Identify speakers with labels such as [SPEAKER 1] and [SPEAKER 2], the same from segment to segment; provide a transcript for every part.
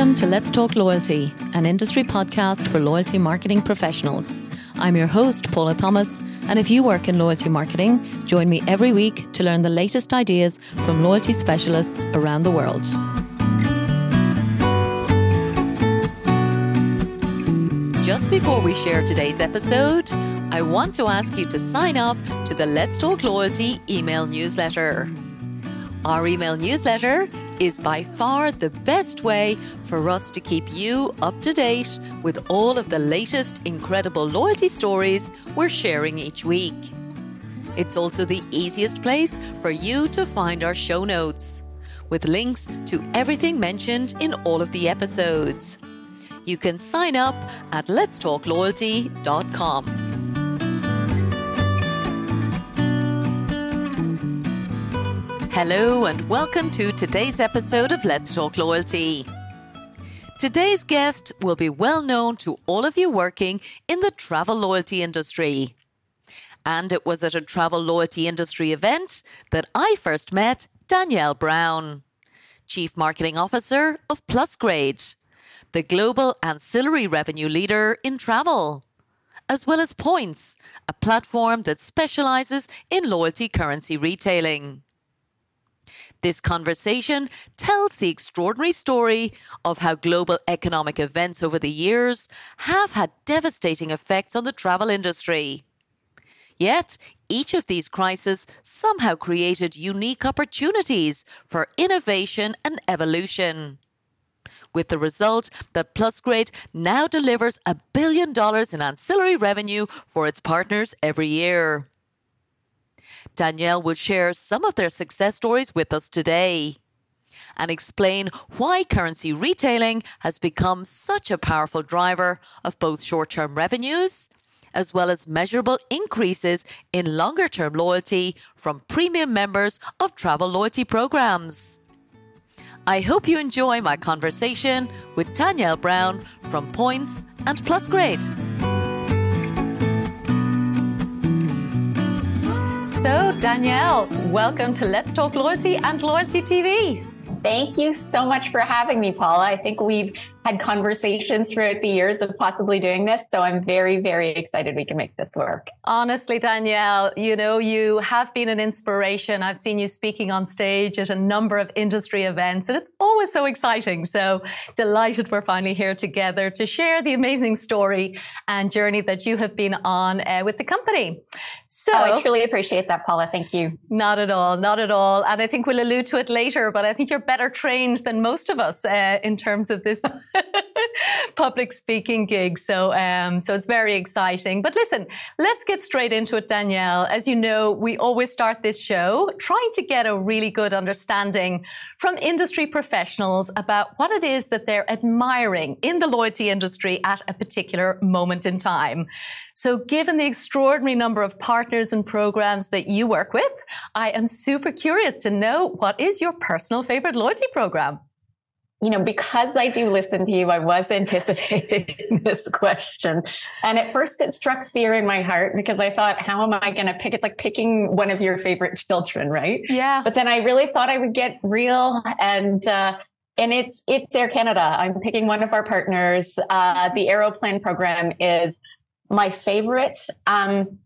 [SPEAKER 1] Welcome to Let's Talk Loyalty, an industry podcast for loyalty marketing professionals. I'm your host, Paula Thomas, and if you work in loyalty marketing, join me every week to learn the latest ideas from loyalty specialists around the world. Just before we share today's episode, I want to ask you to sign up to the Let's Talk Loyalty email newsletter. Our email newsletter is by far the best way for us to keep you up to date with all of the latest incredible loyalty stories we're sharing each week. It's also the easiest place for you to find our show notes, with links to everything mentioned in all of the episodes. You can sign up at letstalkloyalty.com. Hello, and welcome to today's episode of Let's Talk Loyalty. Today's guest will be well known to all of you working in the travel loyalty industry. And it was at a travel loyalty industry event that I first met Danielle Brown, Chief Marketing Officer of Plusgrade, the global ancillary revenue leader in travel, as well as Points, a platform that specializes in loyalty currency retailing. This conversation tells the extraordinary story of how global economic events over the years have had devastating effects on the travel industry. Yet, each of these crises somehow created unique opportunities for innovation and evolution. With the result that Plusgrade now delivers a billion dollars in ancillary revenue for its partners every year. Danielle will share some of their success stories with us today and explain why currency retailing has become such a powerful driver of both short term revenues as well as measurable increases in longer term loyalty from premium members of travel loyalty programs. I hope you enjoy my conversation with Danielle Brown from Points and Plusgrade. So, Danielle, welcome to Let's Talk Loyalty and Loyalty TV.
[SPEAKER 2] Thank you so much for having me, Paula. I think we've had conversations throughout the years of possibly doing this. So I'm very, very excited we can make this work.
[SPEAKER 1] Honestly, Danielle, you know, you have been an inspiration. I've seen you speaking on stage at a number of industry events, and it's always so exciting. So delighted we're finally here together to share the amazing story and journey that you have been on uh, with the company.
[SPEAKER 2] So oh, I truly appreciate that, Paula. Thank you.
[SPEAKER 1] Not at all, not at all. And I think we'll allude to it later, but I think you're better trained than most of us uh, in terms of this public speaking gig. So, um, so it's very exciting. But listen, let's get straight into it, Danielle. As you know, we always start this show trying to get a really good understanding from industry professionals about what it is that they're admiring in the loyalty industry at a particular moment in time. So, given the extraordinary number of partners and programs that you work with, I am super curious to know what is your personal favorite loyalty program?
[SPEAKER 2] You know, because I do listen to you, I was anticipating this question. And at first it struck fear in my heart because I thought, how am I going to pick? It's like picking one of your favorite children, right?
[SPEAKER 1] Yeah.
[SPEAKER 2] But then I really thought I would get real and, uh, and it's it's Air Canada. I'm picking one of our partners. Uh, the Aeroplan program is my favorite. Um,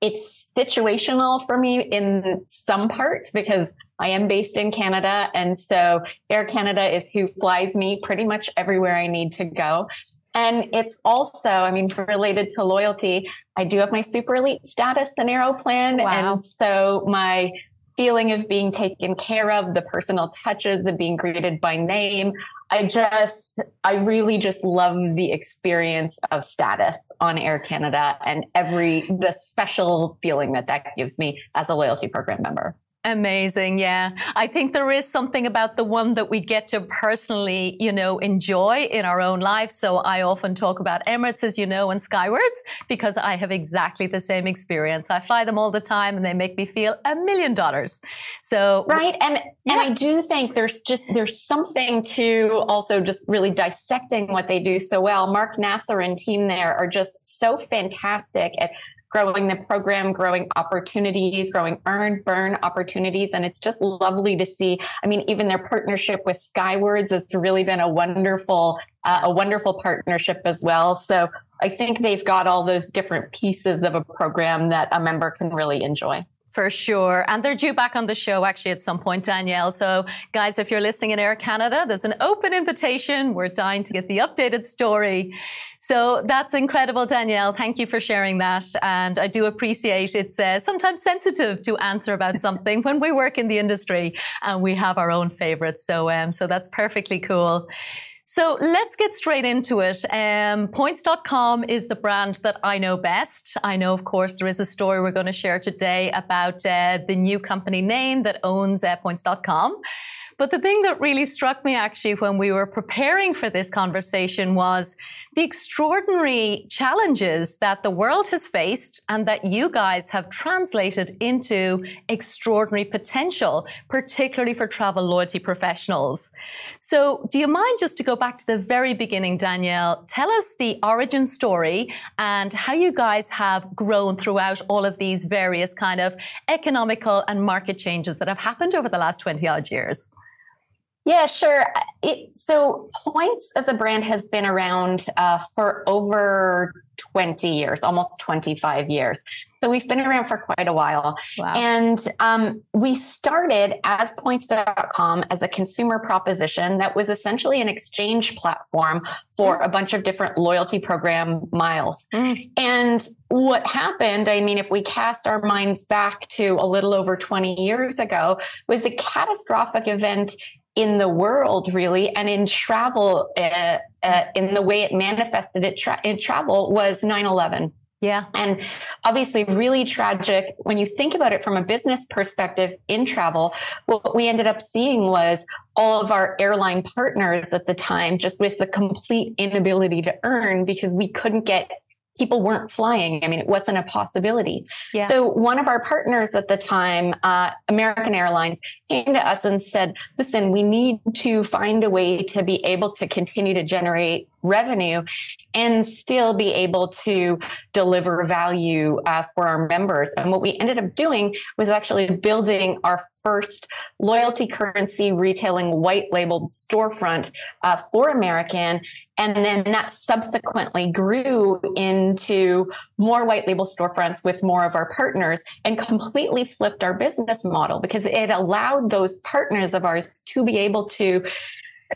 [SPEAKER 2] it's situational for me in some part because I am based in Canada. And so Air Canada is who flies me pretty much everywhere I need to go. And it's also, I mean, related to loyalty, I do have my super elite status in Aeroplan. Wow. And so my feeling of being taken care of, the personal touches of being greeted by name. I just, I really just love the experience of status on Air Canada and every, the special feeling that that gives me as a loyalty program member.
[SPEAKER 1] Amazing. Yeah. I think there is something about the one that we get to personally, you know, enjoy in our own life. So I often talk about Emirates, as you know, and Skywards because I have exactly the same experience. I fly them all the time and they make me feel a million dollars. So.
[SPEAKER 2] Right. And, yeah. and I do think there's just, there's something to also just really dissecting what they do so well. Mark Nasr and team there are just so fantastic at growing the program, growing opportunities, growing earn, burn opportunities. And it's just lovely to see. I mean, even their partnership with Skywards has really been a wonderful, uh, a wonderful partnership as well. So I think they've got all those different pieces of a program that a member can really enjoy.
[SPEAKER 3] For sure. And they're due back on the show actually at some point, Danielle. So, guys, if you're listening in Air Canada, there's an open invitation. We're dying to get the updated story. So, that's incredible, Danielle. Thank you for sharing that. And I do appreciate it's uh, sometimes sensitive to answer about something when we work in the industry and we have our own favorites. So, um, so that's perfectly cool. So let's get straight into it. Um, points.com is the brand that I know best. I know, of course, there is a story we're going to share today about uh, the new company name that owns uh, points.com. But the thing that really struck me actually when we were preparing for this conversation was the extraordinary challenges that the world has faced and that you guys have translated into extraordinary potential, particularly for travel loyalty professionals. So do you mind just to go back to the very beginning, Danielle? Tell us the origin story and how you guys have grown throughout all of these various kind of economical and market changes that have happened over the last 20 odd years.
[SPEAKER 2] Yeah, sure. It, so Points as a brand has been around uh, for over 20 years, almost 25 years. So we've been around for quite a while. Wow. And um, we started as points.com as a consumer proposition that was essentially an exchange platform for a bunch of different loyalty program miles. Mm. And what happened, I mean, if we cast our minds back to a little over 20 years ago, was a catastrophic event in the world really and in travel uh, uh, in the way it manifested it tra- in travel was 9-11
[SPEAKER 3] yeah.
[SPEAKER 2] And obviously, really tragic when you think about it from a business perspective in travel. What we ended up seeing was all of our airline partners at the time just with the complete inability to earn because we couldn't get people weren't flying. I mean, it wasn't a possibility. Yeah. So one of our partners at the time, uh, American Airlines, came to us and said, listen, we need to find a way to be able to continue to generate revenue and still be able to deliver value uh, for our members. And what we ended up doing was actually building our first loyalty currency retailing white labeled storefront uh, for American. And then that subsequently grew into more white label storefronts with more of our partners and completely flipped our business model because it allowed those partners of ours to be able to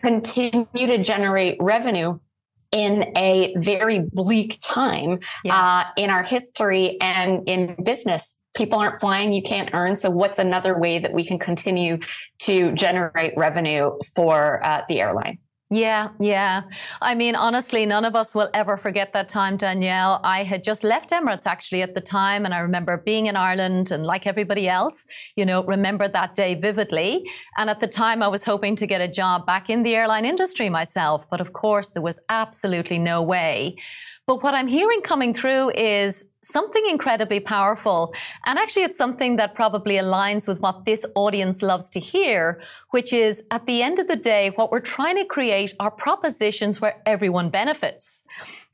[SPEAKER 2] continue to generate revenue in a very bleak time yeah. uh, in our history and in business. People aren't flying, you can't earn. So, what's another way that we can continue to generate revenue for uh, the airline?
[SPEAKER 3] Yeah, yeah. I mean, honestly, none of us will ever forget that time, Danielle. I had just left Emirates actually at the time, and I remember being in Ireland and like everybody else, you know, remember that day vividly. And at the time, I was hoping to get a job back in the airline industry myself, but of course, there was absolutely no way. But what I'm hearing coming through is something incredibly powerful. And actually, it's something that probably aligns with what this audience loves to hear, which is at the end of the day, what we're trying to create are propositions where everyone benefits.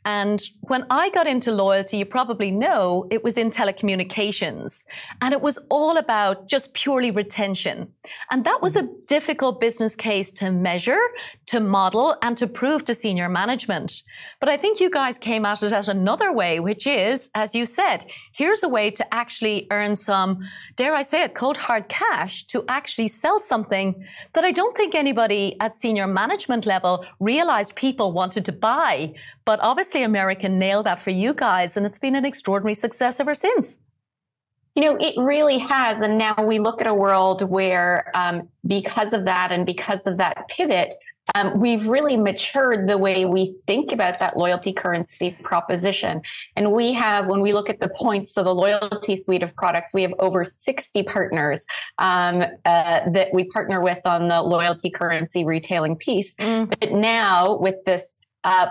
[SPEAKER 3] And when I got into loyalty, you probably know it was in telecommunications and it was all about just purely retention. And that was a difficult business case to measure, to model and to prove to senior management. But I think you guys came at it at another way, which is, as you said, here's a way to actually earn some, dare I say it, cold hard cash to actually sell something that I don't think anybody at senior management level realized people wanted to buy. But obviously American nailed that for you guys and it's been an extraordinary success ever since.
[SPEAKER 2] You know, it really has. And now we look at a world where, um, because of that and because of that pivot, um, we've really matured the way we think about that loyalty currency proposition. And we have, when we look at the points of the loyalty suite of products, we have over 60 partners um, uh, that we partner with on the loyalty currency retailing piece. Mm. But now with this uh,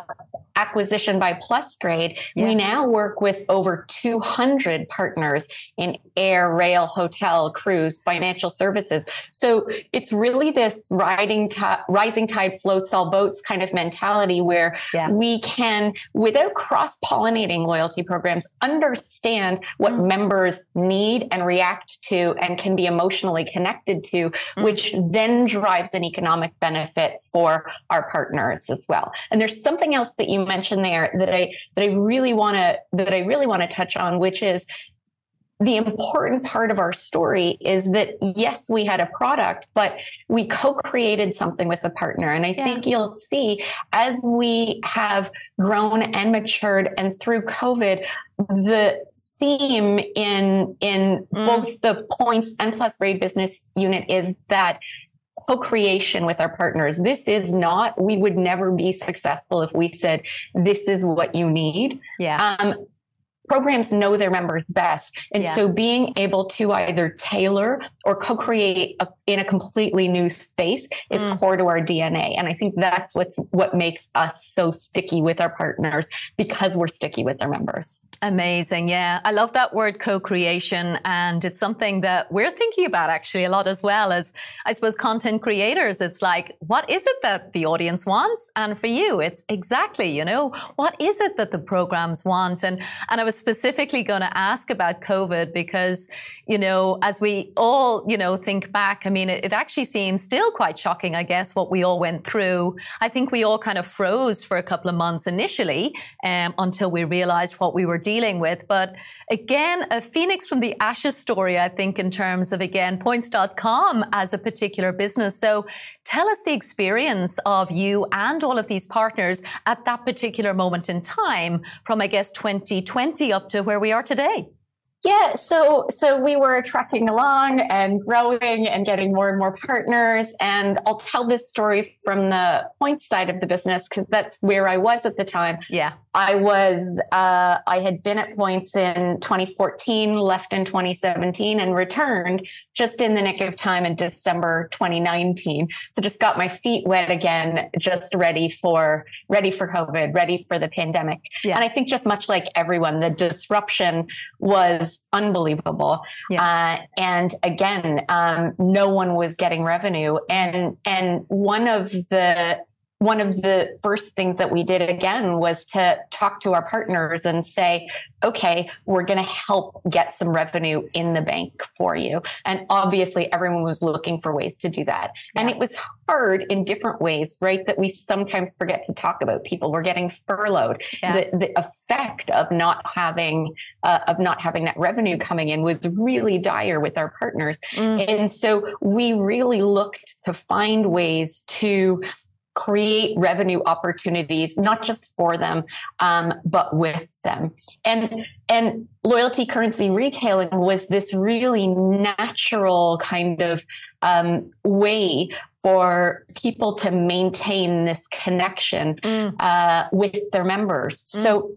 [SPEAKER 2] acquisition by Plusgrade, yeah. we now work with over 200 partners in air, rail, hotel, cruise, financial services. So it's really this riding t- rising tide floats all boats kind of mentality where yeah. we can, without cross pollinating loyalty programs, understand what mm. members need and react to and can be emotionally connected to, mm. which then drives an economic benefit for our partners as well. And there's something else that you mentioned there that I that I really want to that I really want to touch on, which is the important part of our story is that yes, we had a product, but we co-created something with a partner. And I yeah. think you'll see as we have grown and matured and through COVID, the theme in in mm. both the points and Plusgrade business unit is that co-creation with our partners. This is not, we would never be successful if we said, this is what you need.
[SPEAKER 3] Yeah. Um,
[SPEAKER 2] programs know their members best. And yeah. so being able to either tailor or co-create a, in a completely new space is mm. core to our DNA. And I think that's what's what makes us so sticky with our partners because we're sticky with their members.
[SPEAKER 3] Amazing. Yeah. I love that word co-creation. And it's something that we're thinking about actually a lot as well as, I suppose, content creators. It's like, what is it that the audience wants? And for you, it's exactly, you know, what is it that the programs want? And, and I was specifically going to ask about COVID because, you know, as we all, you know, think back, I mean, it, it actually seems still quite shocking, I guess, what we all went through. I think we all kind of froze for a couple of months initially um, until we realized what we were dealing with. But again, a phoenix from the ashes story, I think, in terms of, again, points.com as a particular business. So tell us the experience of you and all of these partners at that particular moment in time from, I guess, 2020 up to where we are today.
[SPEAKER 2] Yeah, so so we were trucking along and growing and getting more and more partners. And I'll tell this story from the point side of the business because that's where I was at the time.
[SPEAKER 3] Yeah.
[SPEAKER 2] I was, uh, I had been at points in 2014, left in 2017, and returned just in the nick of time in December 2019. So just got my feet wet again, just ready for ready for COVID, ready for the pandemic. Yeah. And I think just much like everyone, the disruption was unbelievable. Yeah. Uh, and again, um, no one was getting revenue, and and one of the one of the first things that we did again was to talk to our partners and say, okay, we're going to help get some revenue in the bank for you. And obviously, everyone was looking for ways to do that. Yeah. And it was hard in different ways, right? That we sometimes forget to talk about. People were getting furloughed. Yeah. The, the effect of not having uh, of not having that revenue coming in was really dire with our partners. Mm. And so we really looked to find ways to create revenue opportunities, not just for them, um, but with them. And, and loyalty currency retailing was this really natural kind of, um, way for people to maintain this connection, mm. uh, with their members. Mm. So,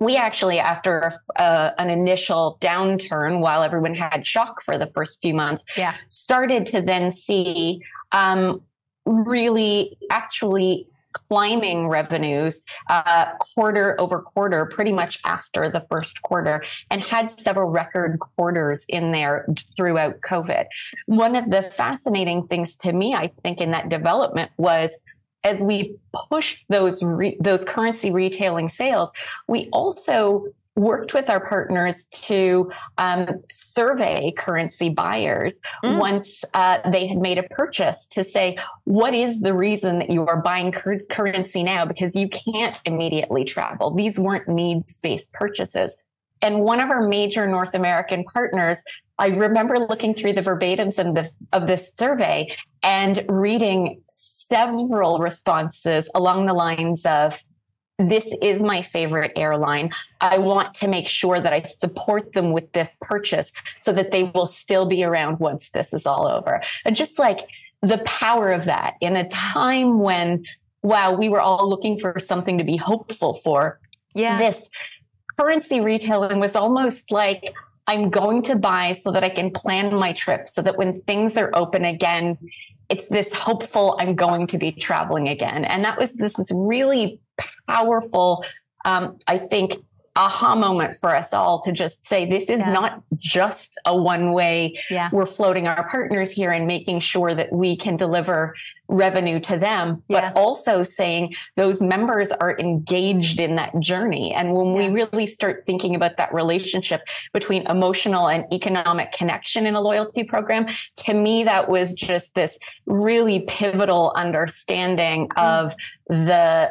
[SPEAKER 2] we actually, after uh, an initial downturn, while everyone had shock for the first few months,
[SPEAKER 3] yeah.
[SPEAKER 2] started to then see um, really actually climbing revenues uh, quarter over quarter, pretty much after the first quarter, and had several record quarters in there throughout COVID. One of the fascinating things to me, I think, in that development was as we pushed those re- those currency retailing sales, we also worked with our partners to um, survey currency buyers mm. once uh, they had made a purchase to say, what is the reason that you are buying cur- currency now? Because you can't immediately travel. These weren't needs based purchases. And one of our major North American partners, I remember looking through the verbatims of this, of this survey and reading several responses along the lines of, this is my favorite airline. I want to make sure that I support them with this purchase so that they will still be around once this is all over. And just like the power of that in a time when, wow, we were all looking for something to be hopeful for.
[SPEAKER 3] Yeah.
[SPEAKER 2] This currency retailing was almost like, I'm going to buy so that I can plan my trip so that when things are open again, it's this hopeful I'm going to be traveling again. And that was this, this really powerful, um, I think, aha moment for us all to just say this is yeah. not just a one way yeah. we're floating our partners here and making sure that we can deliver revenue to them but yeah. also saying those members are engaged in that journey and when we really start thinking about that relationship between emotional and economic connection in a loyalty program to me that was just this really pivotal understanding mm. of the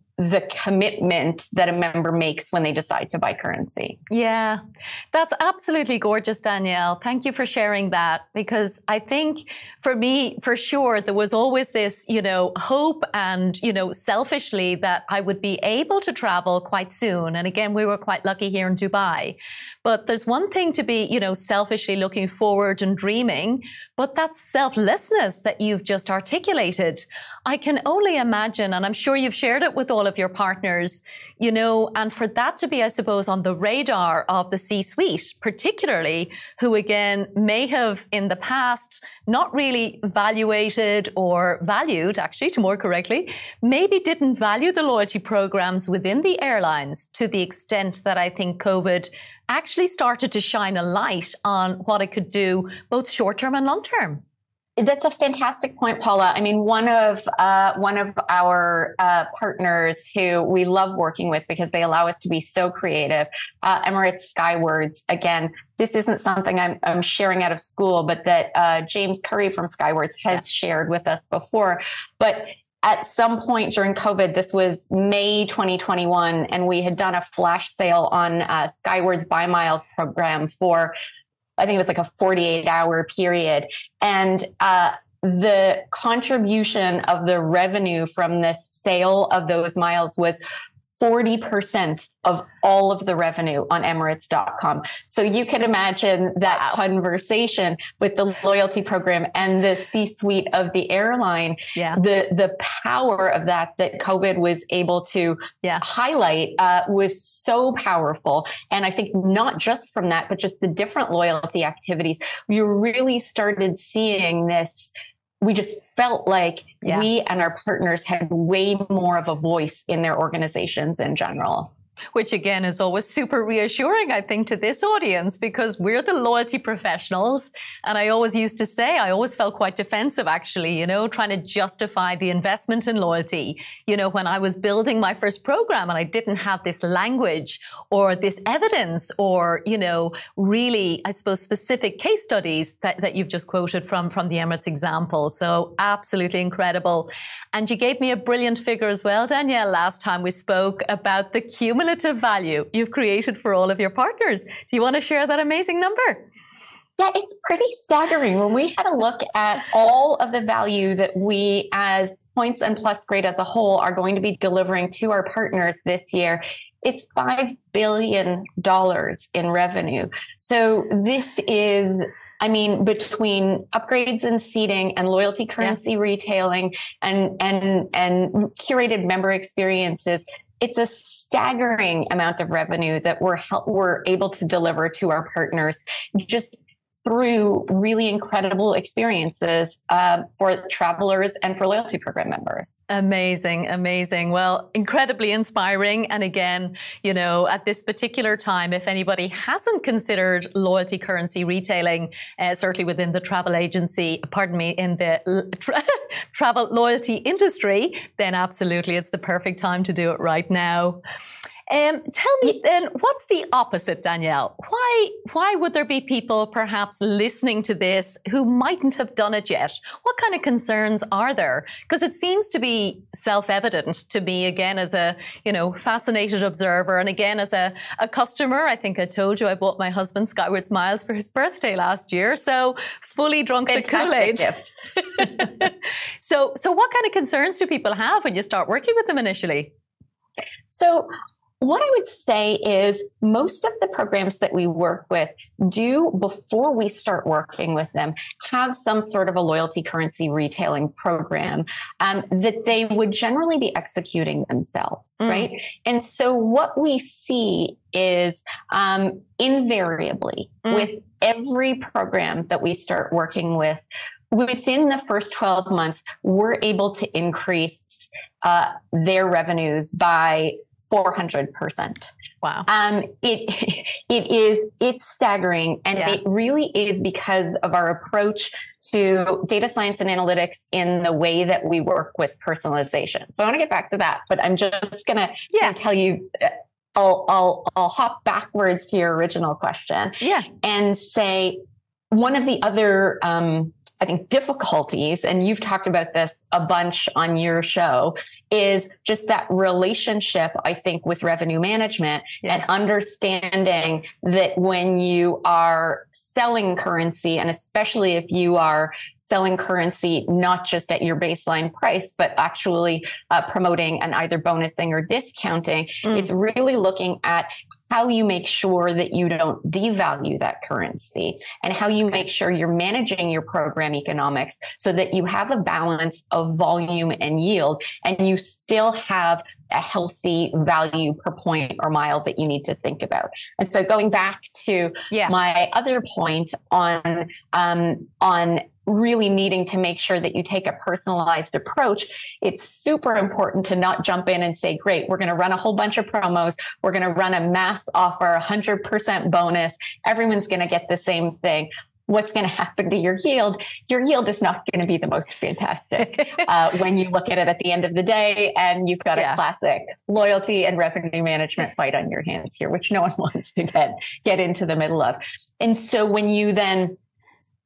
[SPEAKER 2] the commitment that a member makes when they decide to buy currency.
[SPEAKER 3] Yeah, that's absolutely gorgeous, Danielle. Thank you for sharing that because I think for me, for sure, there was always this, you know, hope and, you know, selfishly that I would be able to travel quite soon. And again, we were quite lucky here in Dubai. But there's one thing to be, you know, selfishly looking forward and dreaming, but that selflessness that you've just articulated, I can only imagine, and I'm sure you've shared it with all of your partners, you know, and for that to be, I suppose, on the radar of the C-suite, particularly who again may have in the past not really valuated or valued, actually, to more correctly, maybe didn't value the loyalty programs within the airlines to the extent that I think COVID actually started to shine a light on what it could do both short term and long term.
[SPEAKER 2] That's a fantastic point, Paula. I mean, one of uh, one of our uh, partners who we love working with because they allow us to be so creative, uh, Emirates Skywards. Again, this isn't something I'm, I'm sharing out of school, but that uh, James Curry from Skywards has yeah. shared with us before. But at some point during COVID, this was May 2021, and we had done a flash sale on uh, Skywards Buy Miles program for, I think it was like a 48 hour period. And uh, the contribution of the revenue from the sale of those miles was 40% of all of the revenue on Emirates.com. So you can imagine that conversation with the loyalty program and the C suite of the airline. Yeah. The, the power of that, that COVID was able to yeah. highlight, uh, was so powerful. And I think not just from that, but just the different loyalty activities, we really started seeing this we just felt like yeah. we and our partners had way more of a voice in their organizations in general
[SPEAKER 3] which again is always super reassuring, I think, to this audience because we're the loyalty professionals. And I always used to say, I always felt quite defensive, actually, you know, trying to justify the investment in loyalty. You know, when I was building my first program and I didn't have this language or this evidence or, you know, really, I suppose, specific case studies that, that you've just quoted from, from the Emirates example. So absolutely incredible. And you gave me a brilliant figure as well, Danielle, last time we spoke about the cumulative cumulative value you've created for all of your partners. Do you want to share that amazing number?
[SPEAKER 2] Yeah, it's pretty staggering. When we had a look at all of the value that we as Points and Plusgrade as a whole are going to be delivering to our partners this year, it's $5 billion in revenue. So this is I mean, between upgrades and seating and loyalty currency yeah. retailing and and and curated member experiences, it's a staggering amount of revenue that we're we're able to deliver to our partners just through really incredible experiences uh, for travelers and for loyalty program members.
[SPEAKER 3] Amazing, amazing. Well, incredibly inspiring. And again, you know, at this particular time, if anybody hasn't considered loyalty currency retailing, uh, certainly within the travel agency, pardon me, in the tra- travel loyalty industry, then absolutely it's the perfect time to do it right now. Um, tell me then, what's the opposite, Danielle? Why why would there be people perhaps listening to this who mightn't have done it yet? What kind of concerns are there? Because it seems to be self-evident to me again as a you know fascinated observer, and again as a, a customer. I think I told you I bought my husband Skywards Miles for his birthday last year, so fully drunk
[SPEAKER 2] Fantastic
[SPEAKER 3] the Kool Aid. so so what kind of concerns do people have when you start working with them initially?
[SPEAKER 2] So what I would say is most of the programs that we work with do before we start working with them have some sort of a loyalty currency retailing program um, that they would generally be executing themselves, mm. right? And so what we see is um, invariably mm. with every program that we start working with, within the first 12 months, we're able to increase uh, their revenues by 400%.
[SPEAKER 3] Wow.
[SPEAKER 2] Um, it, it is, it's staggering. And yeah. it really is because of our approach to data science and analytics in the way that we work with personalization. So I want to get back to that, but I'm just going to yeah. tell you, uh, I'll, I'll, I'll hop backwards to your original question.
[SPEAKER 3] Yeah.
[SPEAKER 2] And say one of the other, um, I think difficulties, and you've talked about this a bunch on your show, is just that relationship, I think, with revenue management yeah. and understanding that when you are selling currency, and especially if you are selling currency not just at your baseline price, but actually uh, promoting and either bonusing or discounting, mm. it's really looking at how you make sure that you don't devalue that currency and how you make sure you're managing your program economics so that you have a balance of volume and yield and you still have a healthy value per point or mile that you need to think about. And so going back to yeah. my other point on um, on really needing to make sure that you take a personalized approach, it's super important to not jump in and say, great, we're going to run a whole bunch of promos. We're going to run a mass offer, 100% bonus. Everyone's going to get the same thing. What's going to happen to your yield? Your yield is not going to be the most fantastic uh, when you look at it at the end of the day, and you've got yeah. a classic loyalty and revenue management fight on your hands here, which no one wants to get get into the middle of. And so when you then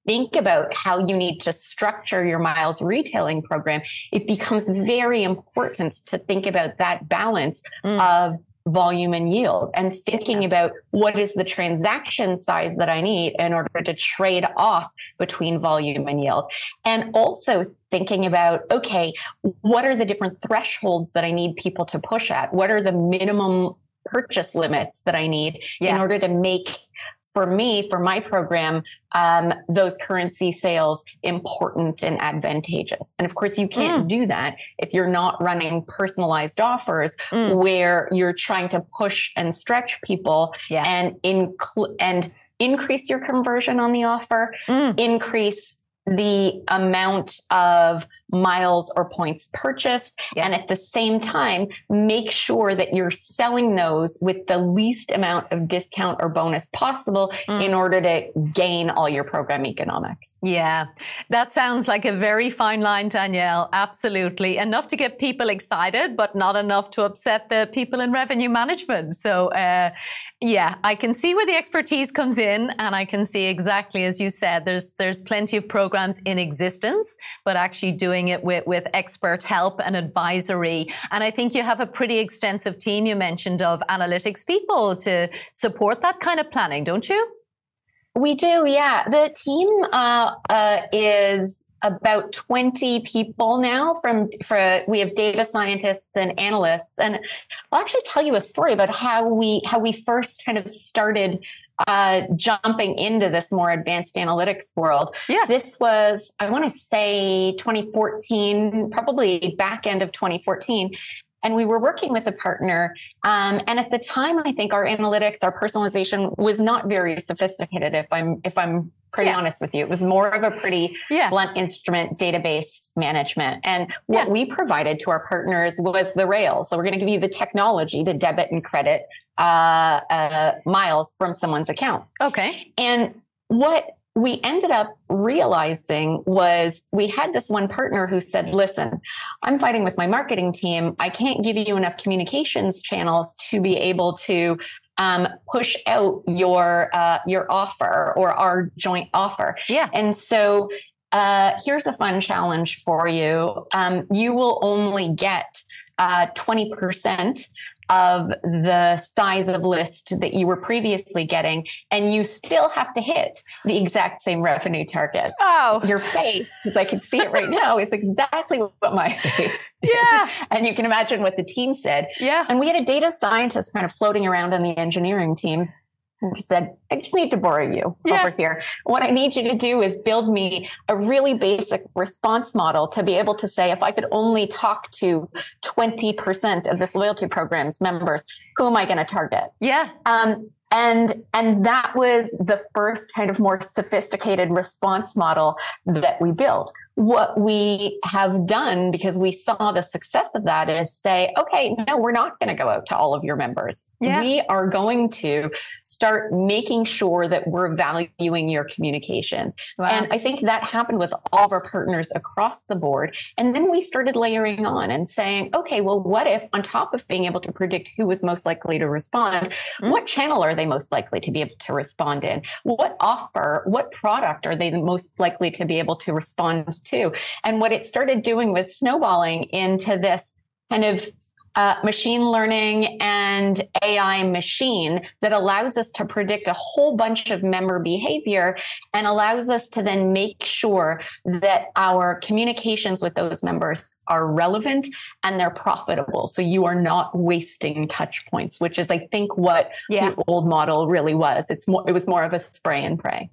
[SPEAKER 2] think about how you need to structure your miles retailing program, it becomes very important to think about that balance mm. of volume and yield and thinking yeah. about what is the transaction size that I need in order to trade off between volume and yield. And also thinking about, okay, what are the different thresholds that I need people to push at? What are the minimum purchase limits that I need yeah. in order to make for me, for my program, um, those currency sales important and advantageous. And of course, you can't mm. do that if you're not running personalized offers mm. where you're trying to push and stretch people yeah. and include and increase your conversion on the offer, mm. increase the amount of miles or points purchased. Yeah. And at the same time, make sure that you're selling those with the least amount of discount or bonus possible mm. in order to gain all your program economics.
[SPEAKER 3] Yeah, that sounds like a very fine line, Danielle. Absolutely. Enough to get people excited, but not enough to upset the people in revenue management. So, uh, yeah, I can see where the expertise comes in, and I can see exactly as you said, there's, there's plenty of programs in existence, but actually doing it with, with expert help and advisory. And I think you have a pretty extensive team you mentioned of analytics people to support that kind of planning, don't you?
[SPEAKER 2] We do, yeah. The team uh, uh, is about 20 people now from for we have data scientists and analysts and i'll actually tell you a story about how we how we first kind of started uh, jumping into this more advanced analytics world
[SPEAKER 3] yeah
[SPEAKER 2] this was i want to say 2014 probably back end of 2014 and we were working with a partner. Um, and at the time, I think our analytics, our personalization was not very sophisticated. If I'm if I'm pretty yeah. honest with you, it was more of a pretty yeah. blunt instrument database management. And what yeah. we provided to our partners was the rails. So we're going to give you the technology to debit and credit uh, uh, miles from someone's account.
[SPEAKER 3] Okay.
[SPEAKER 2] And what we ended up realizing was we had this one partner who said, listen, I'm fighting with my marketing team. I can't give you enough communications channels to be able to um, push out your uh, your offer or our joint offer.
[SPEAKER 3] Yeah.
[SPEAKER 2] And so uh, here's a fun challenge for you. Um, you will only get uh, 20% of the size of list that you were previously getting, and you still have to hit the exact same revenue target.
[SPEAKER 3] Oh,
[SPEAKER 2] your face, because I can see it right now, is exactly what my face.
[SPEAKER 3] Yeah,
[SPEAKER 2] and you can imagine what the team said.
[SPEAKER 3] Yeah,
[SPEAKER 2] and we had a data scientist kind of floating around on the engineering team and said, I just need to borrow you yeah. over here. What I need you to do is build me a really basic response model to be able to say, if I could only talk to 20% of this loyalty program's members, who am I going to target?
[SPEAKER 3] Yeah. Um,
[SPEAKER 2] and and that was the first kind of more sophisticated response model that we built what we have done because we saw the success of that is say, okay, no, we're not going to go out to all of your members. Yeah. We are going to start making sure that we're valuing your communications. Wow. And I think that happened with all of our partners across the board. And then we started layering on and saying, okay, well, what if on top of being able to predict who was most likely to respond, mm-hmm. what channel are they most likely to be able to respond in? What offer, what product are they most likely to be able to respond to? And what it started doing was snowballing into this kind of uh, machine learning and AI machine that allows us to predict a whole bunch of member behavior and allows us to then make sure that our communications with those members are relevant and they're profitable. So you are not wasting touch points, which is, I think, what yeah. the old model really was. It's more, it was more of a spray and pray.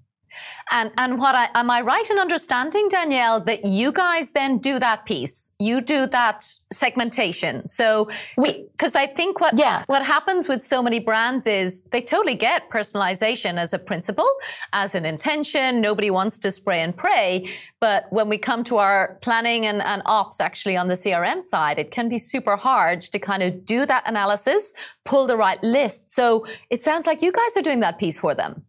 [SPEAKER 3] And and what I am I right in understanding, Danielle, that you guys then do that piece. You do that segmentation. So we because I think what yeah. what happens with so many brands is they totally get personalization as a principle, as an intention. Nobody wants to spray and pray. But when we come to our planning and, and ops actually on the CRM side, it can be super hard to kind of do that analysis, pull the right list. So it sounds like you guys are doing that piece for them.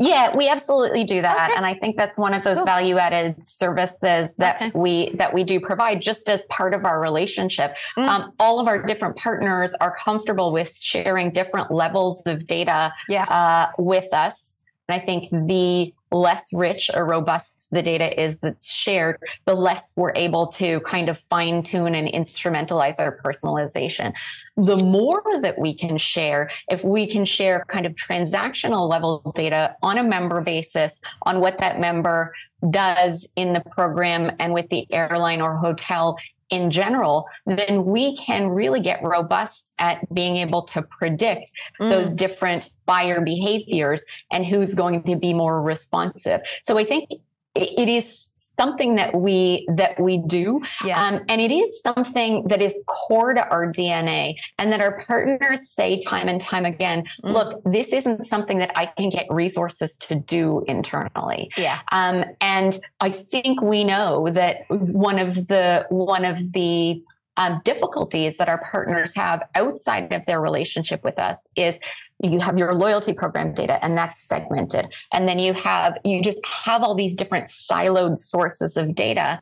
[SPEAKER 2] Yeah, we absolutely do that. Okay. And I think that's one of those cool. value added services that okay. we, that we do provide just as part of our relationship. Mm. Um, all of our different partners are comfortable with sharing different levels of data yeah. uh, with us. And I think the less rich or robust the data is that's shared, the less we're able to kind of fine tune and instrumentalize our personalization. The more that we can share, if we can share kind of transactional level data on a member basis on what that member does in the program and with the airline or hotel in general, then we can really get robust at being able to predict mm. those different buyer behaviors and who's going to be more responsive. So I think it is something that we that we do yeah. um, and it is something that is core to our dna and that our partners say time and time again mm. look this isn't something that i can get resources to do internally
[SPEAKER 3] yeah
[SPEAKER 2] um, and i think we know that one of the one of the um, difficulties that our partners have outside of their relationship with us is you have your loyalty program data and that's segmented. And then you have you just have all these different siloed sources of data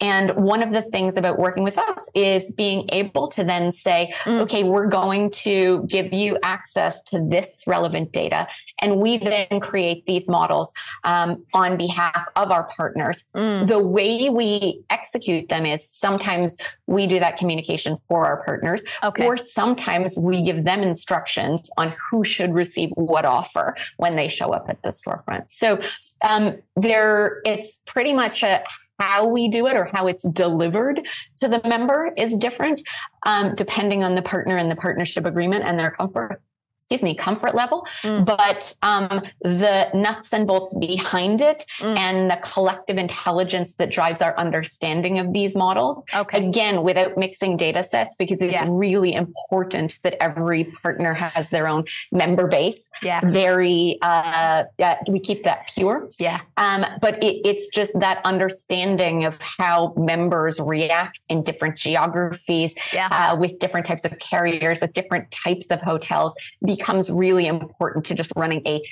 [SPEAKER 2] and one of the things about working with us is being able to then say, mm. okay, we're going to give you access to this relevant data. And we then create these models um, on behalf of our partners. Mm. The way we execute them is sometimes we do that communication for our partners, okay. or sometimes we give them instructions on who should receive what offer when they show up at the storefront. So um, there, it's pretty much a how we do it or how it's delivered to the member is different um, depending on the partner and the partnership agreement and their comfort excuse me, comfort level, mm. but um, the nuts and bolts behind it mm. and the collective intelligence that drives our understanding of these models. Okay. Again, without mixing data sets, because it's yeah. really important that every partner has their own member base.
[SPEAKER 3] Yeah.
[SPEAKER 2] Very, uh, yeah, we keep that pure.
[SPEAKER 3] Yeah.
[SPEAKER 2] Um, but it, it's just that understanding of how members react in different geographies, yeah. uh, with different types of carriers, with different types of hotels becomes really important to just running a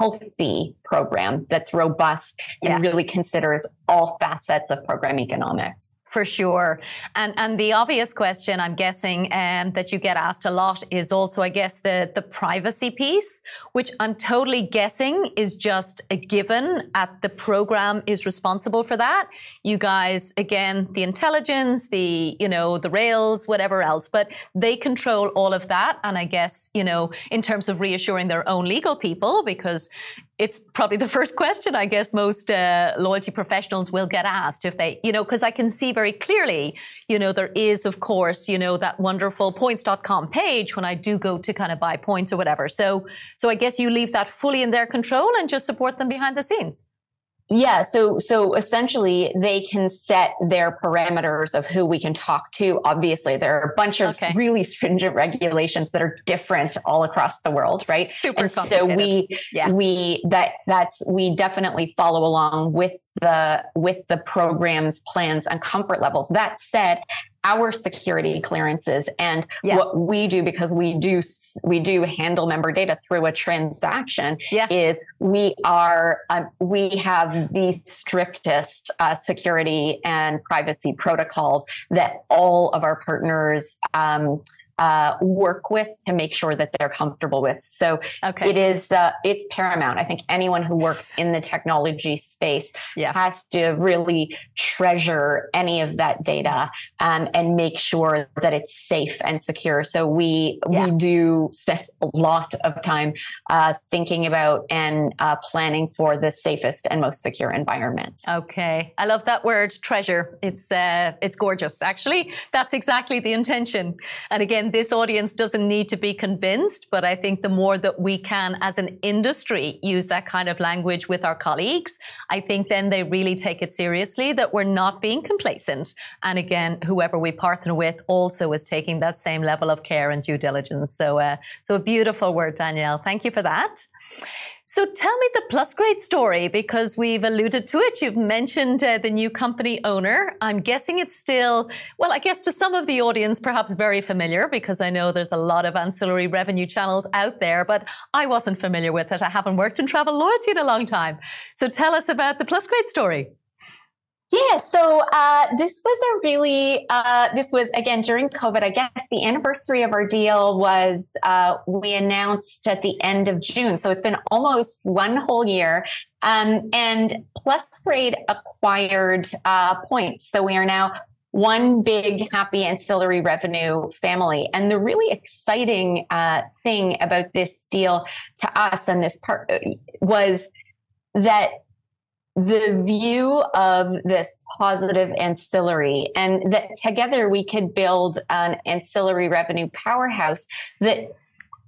[SPEAKER 2] healthy program that's robust and yeah. really considers all facets of program economics.
[SPEAKER 3] For sure. And and the obvious question I'm guessing um, that you get asked a lot is also, I guess, the, the privacy piece, which I'm totally guessing is just a given at the program is responsible for that. You guys, again, the intelligence, the, you know, the rails, whatever else, but they control all of that. And I guess, you know, in terms of reassuring their own legal people, because it's probably the first question I guess most uh, loyalty professionals will get asked if they, you know, because I can see very clearly, you know, there is, of course, you know, that wonderful points.com page when I do go to kind of buy points or whatever. So, so I guess you leave that fully in their control and just support them behind the scenes.
[SPEAKER 2] Yeah, so so essentially they can set their parameters of who we can talk to. Obviously, there are a bunch of okay. really stringent regulations that are different all across the world, right?
[SPEAKER 3] Super
[SPEAKER 2] and so we yeah. we that that's we definitely follow along with the with the programs, plans, and comfort levels. That said, our security clearances and yeah. what we do because we do we do handle member data through a transaction yeah. is we are um, we have the strictest uh, security and privacy protocols that all of our partners um, uh, work with to make sure that they're comfortable with. So okay. it is uh, it's paramount. I think anyone who works in the technology space yeah. has to really treasure any of that data um, and make sure that it's safe and secure. So we yeah. we do spend a lot of time uh, thinking about and uh, planning for the safest and most secure environments.
[SPEAKER 3] Okay, I love that word treasure. It's uh, it's gorgeous. Actually, that's exactly the intention. And again this audience doesn't need to be convinced, but I think the more that we can, as an industry, use that kind of language with our colleagues, I think then they really take it seriously that we're not being complacent. And again, whoever we partner with also is taking that same level of care and due diligence. So, uh, so a beautiful word, Danielle. Thank you for that. So tell me the Plus Plusgrade story because we've alluded to it. You've mentioned uh, the new company owner. I'm guessing it's still, well, I guess to some of the audience, perhaps very familiar because I know there's a lot of ancillary revenue channels out there, but I wasn't familiar with it. I haven't worked in travel loyalty in a long time. So tell us about the Plus Plusgrade story.
[SPEAKER 2] Yeah, so uh, this was a really, uh, this was again during COVID. I guess the anniversary of our deal was uh, we announced at the end of June. So it's been almost one whole year. Um, and Plus Grade acquired uh, points. So we are now one big happy ancillary revenue family. And the really exciting uh, thing about this deal to us and this part uh, was that the view of this positive ancillary and that together we could build an ancillary revenue powerhouse that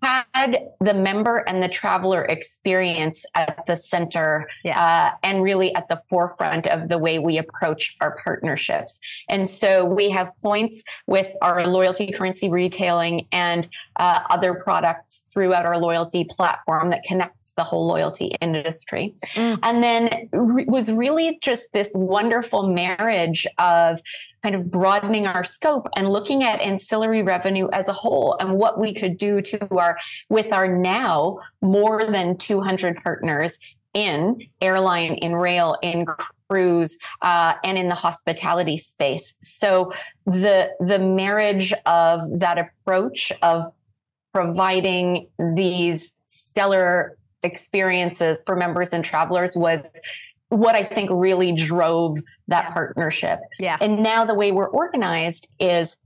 [SPEAKER 2] had the member and the traveler experience at the center yeah. uh, and really at the forefront of the way we approach our partnerships. And so we have points with our loyalty currency retailing and uh, other products throughout our loyalty platform that connect the whole loyalty industry. Mm. And then re- was really just this wonderful marriage of kind of broadening our scope and looking at ancillary revenue as a whole and what we could do to our with our now more than 200 partners in airline in rail in cruise uh, and in the hospitality space so the the marriage of that approach of providing these stellar experiences for members and travelers was what I think really drove that yeah. partnership. Yeah. And now the way we're organized is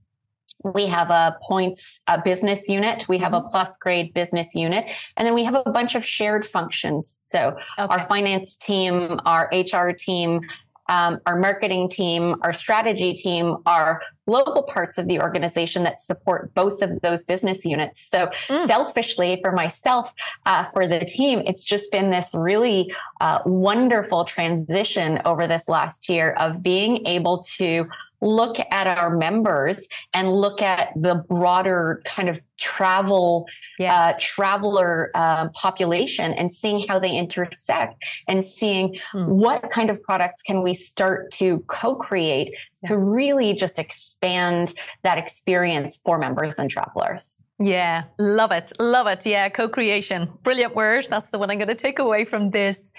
[SPEAKER 2] we have a points a business unit we have a mm-hmm. Plusgrade business unit and then we have a bunch of shared functions so okay. our finance team our hr team um, our marketing team, our strategy team are local parts of the organization that support both of those business units. So mm. selfishly for myself, uh, for the team, it's just been this really uh, wonderful transition over this last year of being able to look at our members and look at the broader kind of travel yeah. uh, traveler um, population and seeing how they intersect and seeing mm. what kind of products can we start to co-create yeah. to really just expand that experience for members and travelers
[SPEAKER 3] yeah, love it. Love it. Yeah, co creation. Brilliant word. That's the one I'm going to take away from this.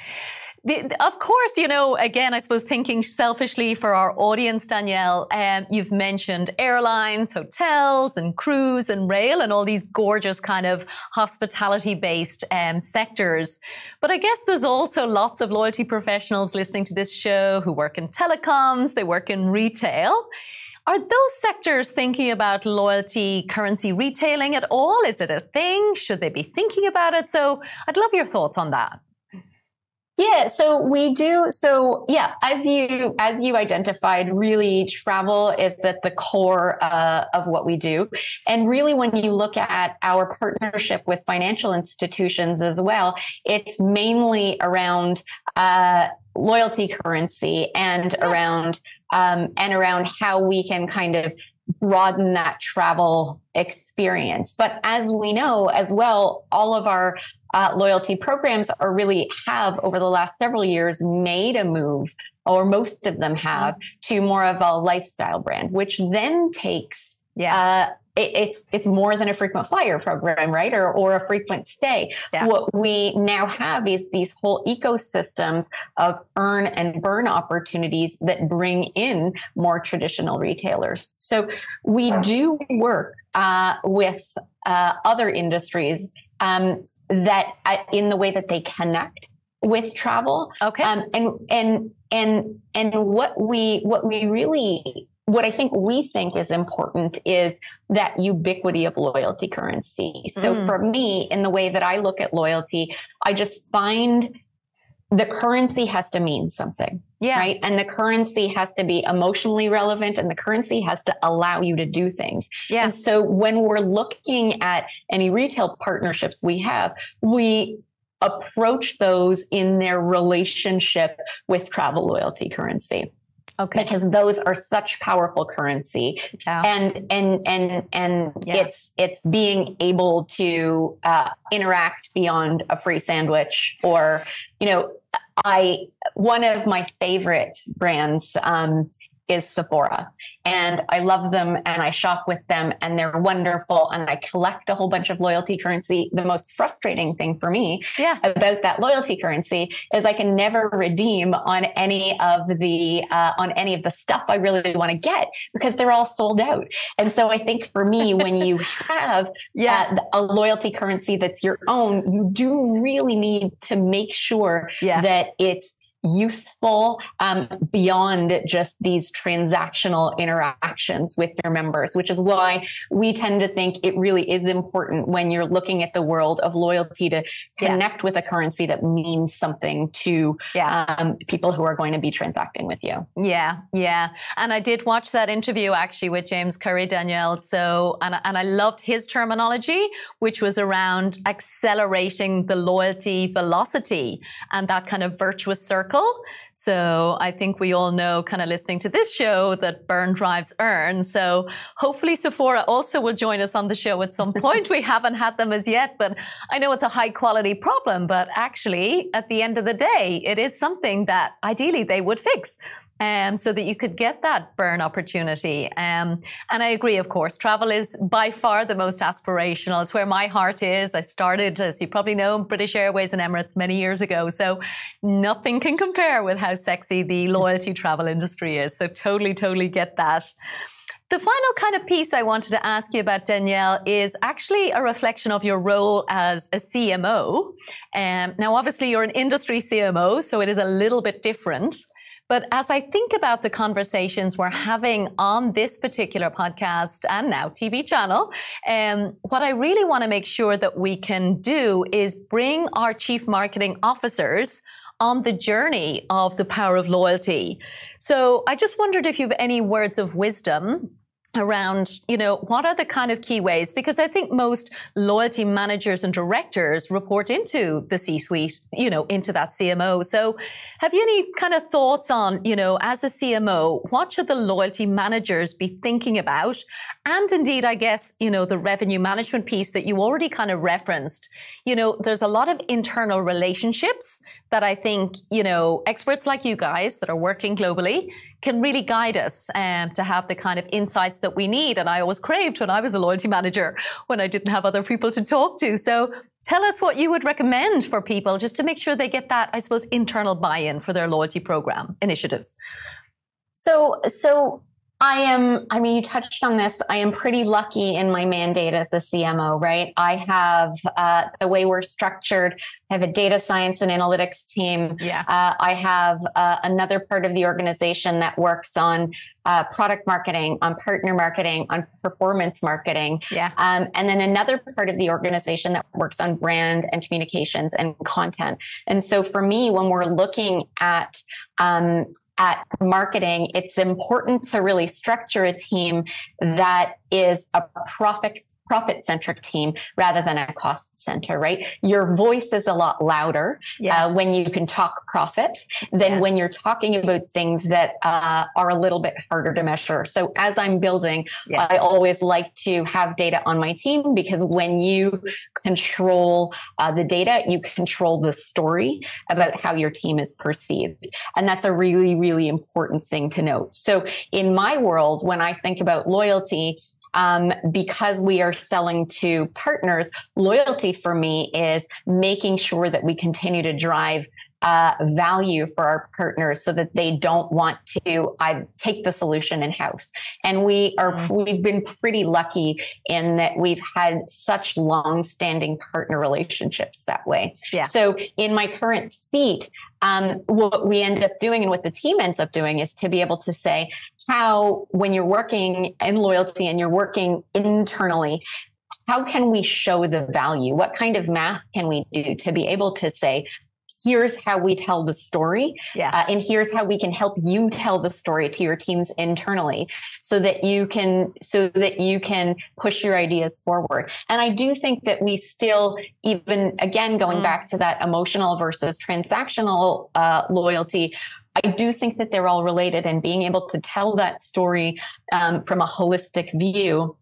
[SPEAKER 3] The, of course, you know, again, I suppose thinking selfishly for our audience, Danielle, um, you've mentioned airlines, hotels, and cruise and rail, and all these gorgeous kind of hospitality based um, sectors. But I guess there's also lots of loyalty professionals listening to this show who work in telecoms, they work in retail. Are those sectors thinking about loyalty currency retailing at all? Is it a thing? Should they be thinking about it? So I'd love your thoughts on that.
[SPEAKER 2] Yeah, so we do. So yeah, as you as you identified, really travel is at the core uh, of what we do, and really when you look at our partnership with financial institutions as well, it's mainly around uh, loyalty currency and around um, and around how we can kind of broaden that travel experience. But as we know as well, all of our uh, loyalty programs are really have over the last several years made a move or most of them have, mm-hmm. to more of a lifestyle brand, which then takes
[SPEAKER 3] yeah.
[SPEAKER 2] Uh, it, it's it's more than a frequent flyer program, right? Or or a frequent stay. Yeah. What we now have is these whole ecosystems of earn and burn opportunities that bring in more traditional retailers. So we do work uh, with uh, other industries um, that uh, in the way that they connect with travel.
[SPEAKER 3] Okay.
[SPEAKER 2] Um, and and and and what we what we really what I think we think is important is that ubiquity of loyalty currency. So mm. for me, in the way that I look at loyalty, I just find the currency has to mean something.
[SPEAKER 3] Yeah.
[SPEAKER 2] Right. And the currency has to be emotionally relevant and the currency has to allow you to do things.
[SPEAKER 3] Yeah.
[SPEAKER 2] And so when we're looking at any retail partnerships we have, we approach those in their relationship with travel loyalty currency.
[SPEAKER 3] Okay.
[SPEAKER 2] Because those are such powerful currency. Yeah. And and and and yeah. it's it's being able to uh, interact beyond a free sandwich or, you know, I one of my favorite brands um, is Sephora. And I love them and I shop with them and they're wonderful and I collect a whole bunch of loyalty currency. The most frustrating thing for me
[SPEAKER 3] yeah.
[SPEAKER 2] about that loyalty currency is I can never redeem on any of the uh, on any of the stuff I really want to get because they're all sold out. And so I think for me, when you have yeah. Uh, a loyalty currency that's your own, you do really need to make sure yeah. that it's useful um, beyond just these transactional interactions with your members, which is why we tend to think it really is important when you're looking at the world of loyalty to connect yeah. with a currency that means something to yeah. um, people who are going to be transacting with you.
[SPEAKER 3] Yeah, yeah. And I did watch that interview actually with James Curry, Danielle. So, and, and I loved his terminology, which was around accelerating the loyalty velocity and that kind of virtuous circle so I think we all know, kind of listening to this show, that burn drives earn. So hopefully Sephora also will join us on the show at some point. we haven't had them as yet, but I know it's a high quality problem. But actually, at the end of the day, it is something that ideally they would fix um, so that you could get that burn opportunity. Um, and I agree, of course, travel is by far the most aspirational. It's where my heart is. I started, as you probably know, British Airways and Emirates many years ago. So nothing can compare with how sexy the loyalty travel industry is. So totally, totally get that. The final kind of piece I wanted to ask you about, Danielle, is actually a reflection of your role as a CMO. Um, now, obviously, you're an industry CMO, so it is a little bit different. But as I think about the conversations we're having on this particular podcast and now TV channel, um, what I really want to make sure that we can do is bring our chief marketing officers on the journey of the power of loyalty. So I just wondered if you have any words of wisdom around, you know, what are the kind of key ways? Because I think most loyalty managers and directors report into the C-suite, you know, into that CMO. So have you any kind of thoughts on, you know, as a CMO, what should the loyalty managers be thinking about? And indeed, I guess, you know, the revenue management piece that you already kind of referenced, you know, there's a lot of internal relationships that I think, you know, experts like you guys that are working globally can really guide us um, to have the kind of insights that we need. And I always craved when I was a loyalty manager when I didn't have other people to talk to. So tell us what you would recommend for people just to make sure they get that, I suppose, internal buy-in for their loyalty program initiatives.
[SPEAKER 2] So, so I am, I mean, you touched on this. I am pretty lucky in my mandate as a CMO, right? I have uh, the way we're structured. I have a data science and analytics team.
[SPEAKER 3] Yeah. Uh,
[SPEAKER 2] I have uh, another part of the organization that works on uh, product marketing, on partner marketing, on performance marketing.
[SPEAKER 3] Yeah.
[SPEAKER 2] Um, and then another part of the organization that works on brand and communications and content. And so for me, when we're looking at um, at marketing, it's important to really structure a team that is a profit profit centric team rather than a cost center, right? Your voice is a lot louder yeah. uh, when you can talk profit than yeah. when you're talking about things that uh, are a little bit harder to measure. So as I'm building, yeah. I always like to have data on my team because when you control uh, the data, you control the story about how your team is perceived. And that's a really, really important thing to note. So in my world, when I think about loyalty, um, because we are selling to partners, loyalty for me is making sure that we continue to drive uh, value for our partners so that they don't want to I take the solution in house. And we are mm-hmm. we've been pretty lucky in that we've had such long standing partner relationships that way. Yeah. So in my current seat, um, what we end up doing and what the team ends up doing is to be able to say how when you're working in loyalty and you're working internally how can we show the value? What kind of math can we do to be able to say, here's how we tell the story. Yeah. Uh, and here's how we can help you tell the story to your teams internally so that you can, so that you can push your ideas forward. And I do think that we still, even again, going mm. back to that emotional versus transactional uh, loyalty, I do think that they're all related and being able to tell that story um, from a holistic view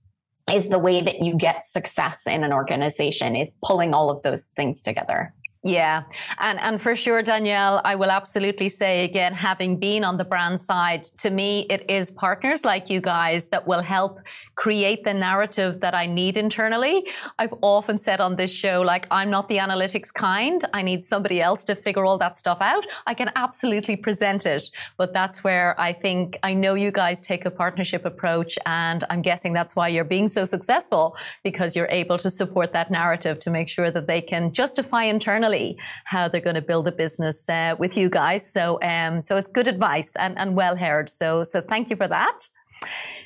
[SPEAKER 2] is the way that you get success in an organization is pulling all of those things together.
[SPEAKER 3] Yeah. And, and for sure, Danielle, I will absolutely say again, having been on the brand side, to me, it is partners like you guys that will help create the narrative that I need internally. I've often said on this show, like, I'm not the analytics kind. I need somebody else to figure all that stuff out. I can absolutely present it. But that's where I think I know you guys take a partnership approach. And I'm guessing that's why you're being so successful because you're able to support that narrative to make sure that they can justify internally how they're going to build a business uh, with you guys. So, um, so it's good advice and, and well heard. So, so thank you for that.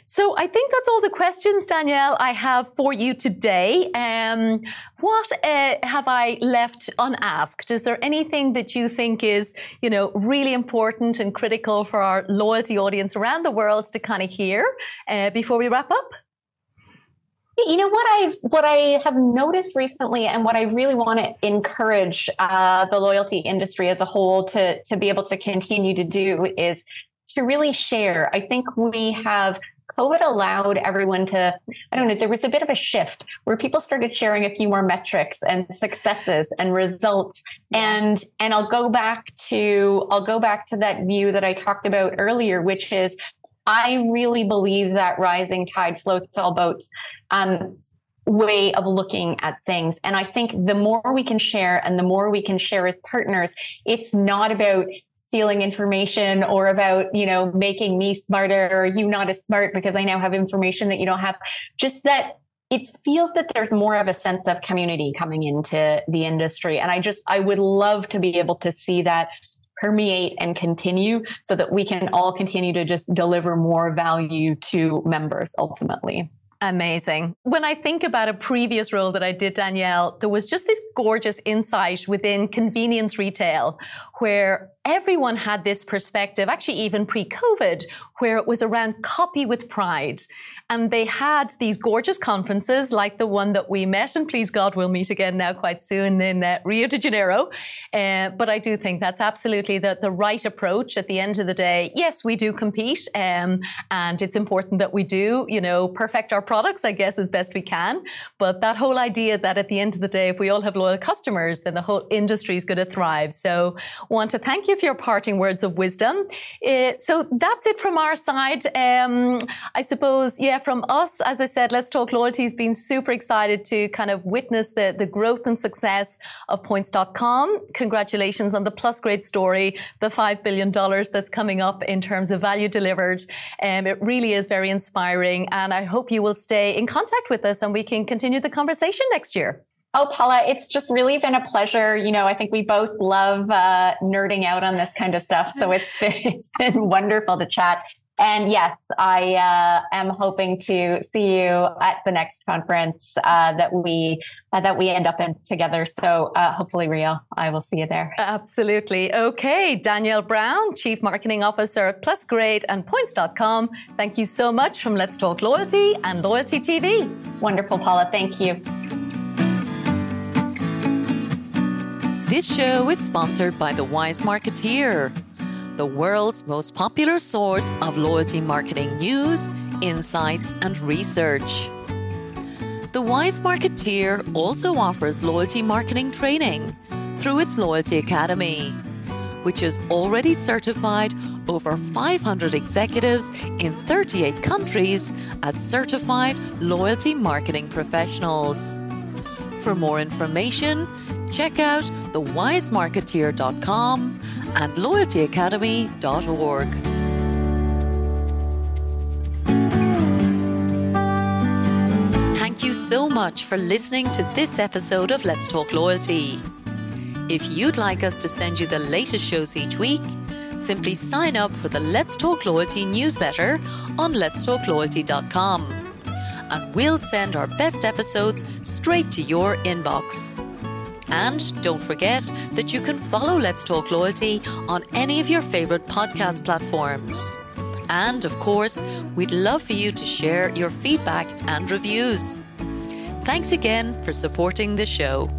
[SPEAKER 3] So I think that's all the questions, Danielle, I have for you today. Um, what uh, have I left unasked? Is there anything that you think is, you know, really important and critical for our loyalty audience around the world to kind of hear uh, before we wrap up?
[SPEAKER 2] You know what I've what I have noticed recently, and what I really want to encourage uh, the loyalty industry as a whole to to be able to continue to do is to really share. I think we have COVID allowed everyone to, I don't know, there was a bit of a shift where people started sharing a few more metrics and successes and results. And, and I'll go back to, I'll go back to that view that I talked about earlier, which is I really believe that rising tide floats all boats. Um, way of looking at things. And I think the more we can share and the more we can share as partners, it's not about stealing information or about, you know, making me smarter or you not as smart because I now have information that you don't have. Just that it feels that there's more of a sense of community coming into the industry. And I just, I would love to be able to see that permeate and continue so that we can all continue to just deliver more value to members ultimately.
[SPEAKER 3] Amazing. When I think about a previous role that I did, Danielle, there was just this gorgeous insight within convenience retail where everyone had this perspective, actually, even pre COVID, where it was around copy with pride. And they had these gorgeous conferences like the one that we met, and please God, we'll meet again now quite soon in uh, Rio de Janeiro. Uh, but I do think that's absolutely the, the right approach at the end of the day. Yes, we do compete, um, and it's important that we do, you know, perfect our products, I guess, as best we can. But that whole idea that at the end of the day, if we all have loyal customers, then the whole industry is going to thrive. So want to thank you for your parting words of wisdom. Uh, so that's it from our side. Um, I suppose, yeah, from us, as I said, Let's Talk Loyalty has been super excited to kind of witness the, the growth and success of points.com. Congratulations on the Plusgrade story, the $5 billion that's coming up in terms of value delivered. Um, it really is very inspiring. And I hope you will stay in contact with us and we can continue the conversation next year.
[SPEAKER 2] Oh, Paula, it's just really been a pleasure. You know, I think we both love uh, nerding out on this kind of stuff. So it's been, it's been wonderful to chat. and yes, I uh, am hoping to see you at the next conference uh, that we uh, that we end up in together. So uh, hopefully, Rio, I will see you there.
[SPEAKER 1] Absolutely. Okay, Danielle Brown, Chief Marketing Officer at Plusgrade and Points.com. Thank you so much from Let's Talk Loyalty and Loyalty TV.
[SPEAKER 2] Wonderful, Paula. Thank you.
[SPEAKER 1] This show is sponsored by The Wise Marketeer the world's most popular source of loyalty marketing news, insights, and research. The Wise Marketeer also offers loyalty marketing training through its Loyalty Academy, which has already certified over 500 executives in 38 countries as certified loyalty marketing professionals. For more information, check out thewisemarketeer.com and loyaltyacademy.org. Thank you so much for listening to this episode of Let's Talk Loyalty. If you'd like us to send you the latest shows each week, simply sign up for the Let's Talk Loyalty newsletter on letstalkloyalty.com and we'll send our best episodes straight to your inbox. And don't forget that you can follow Let's Talk Loyalty on any of your favourite podcast platforms. And of course, we'd love for you to share your feedback and reviews. Thanks again for supporting the show.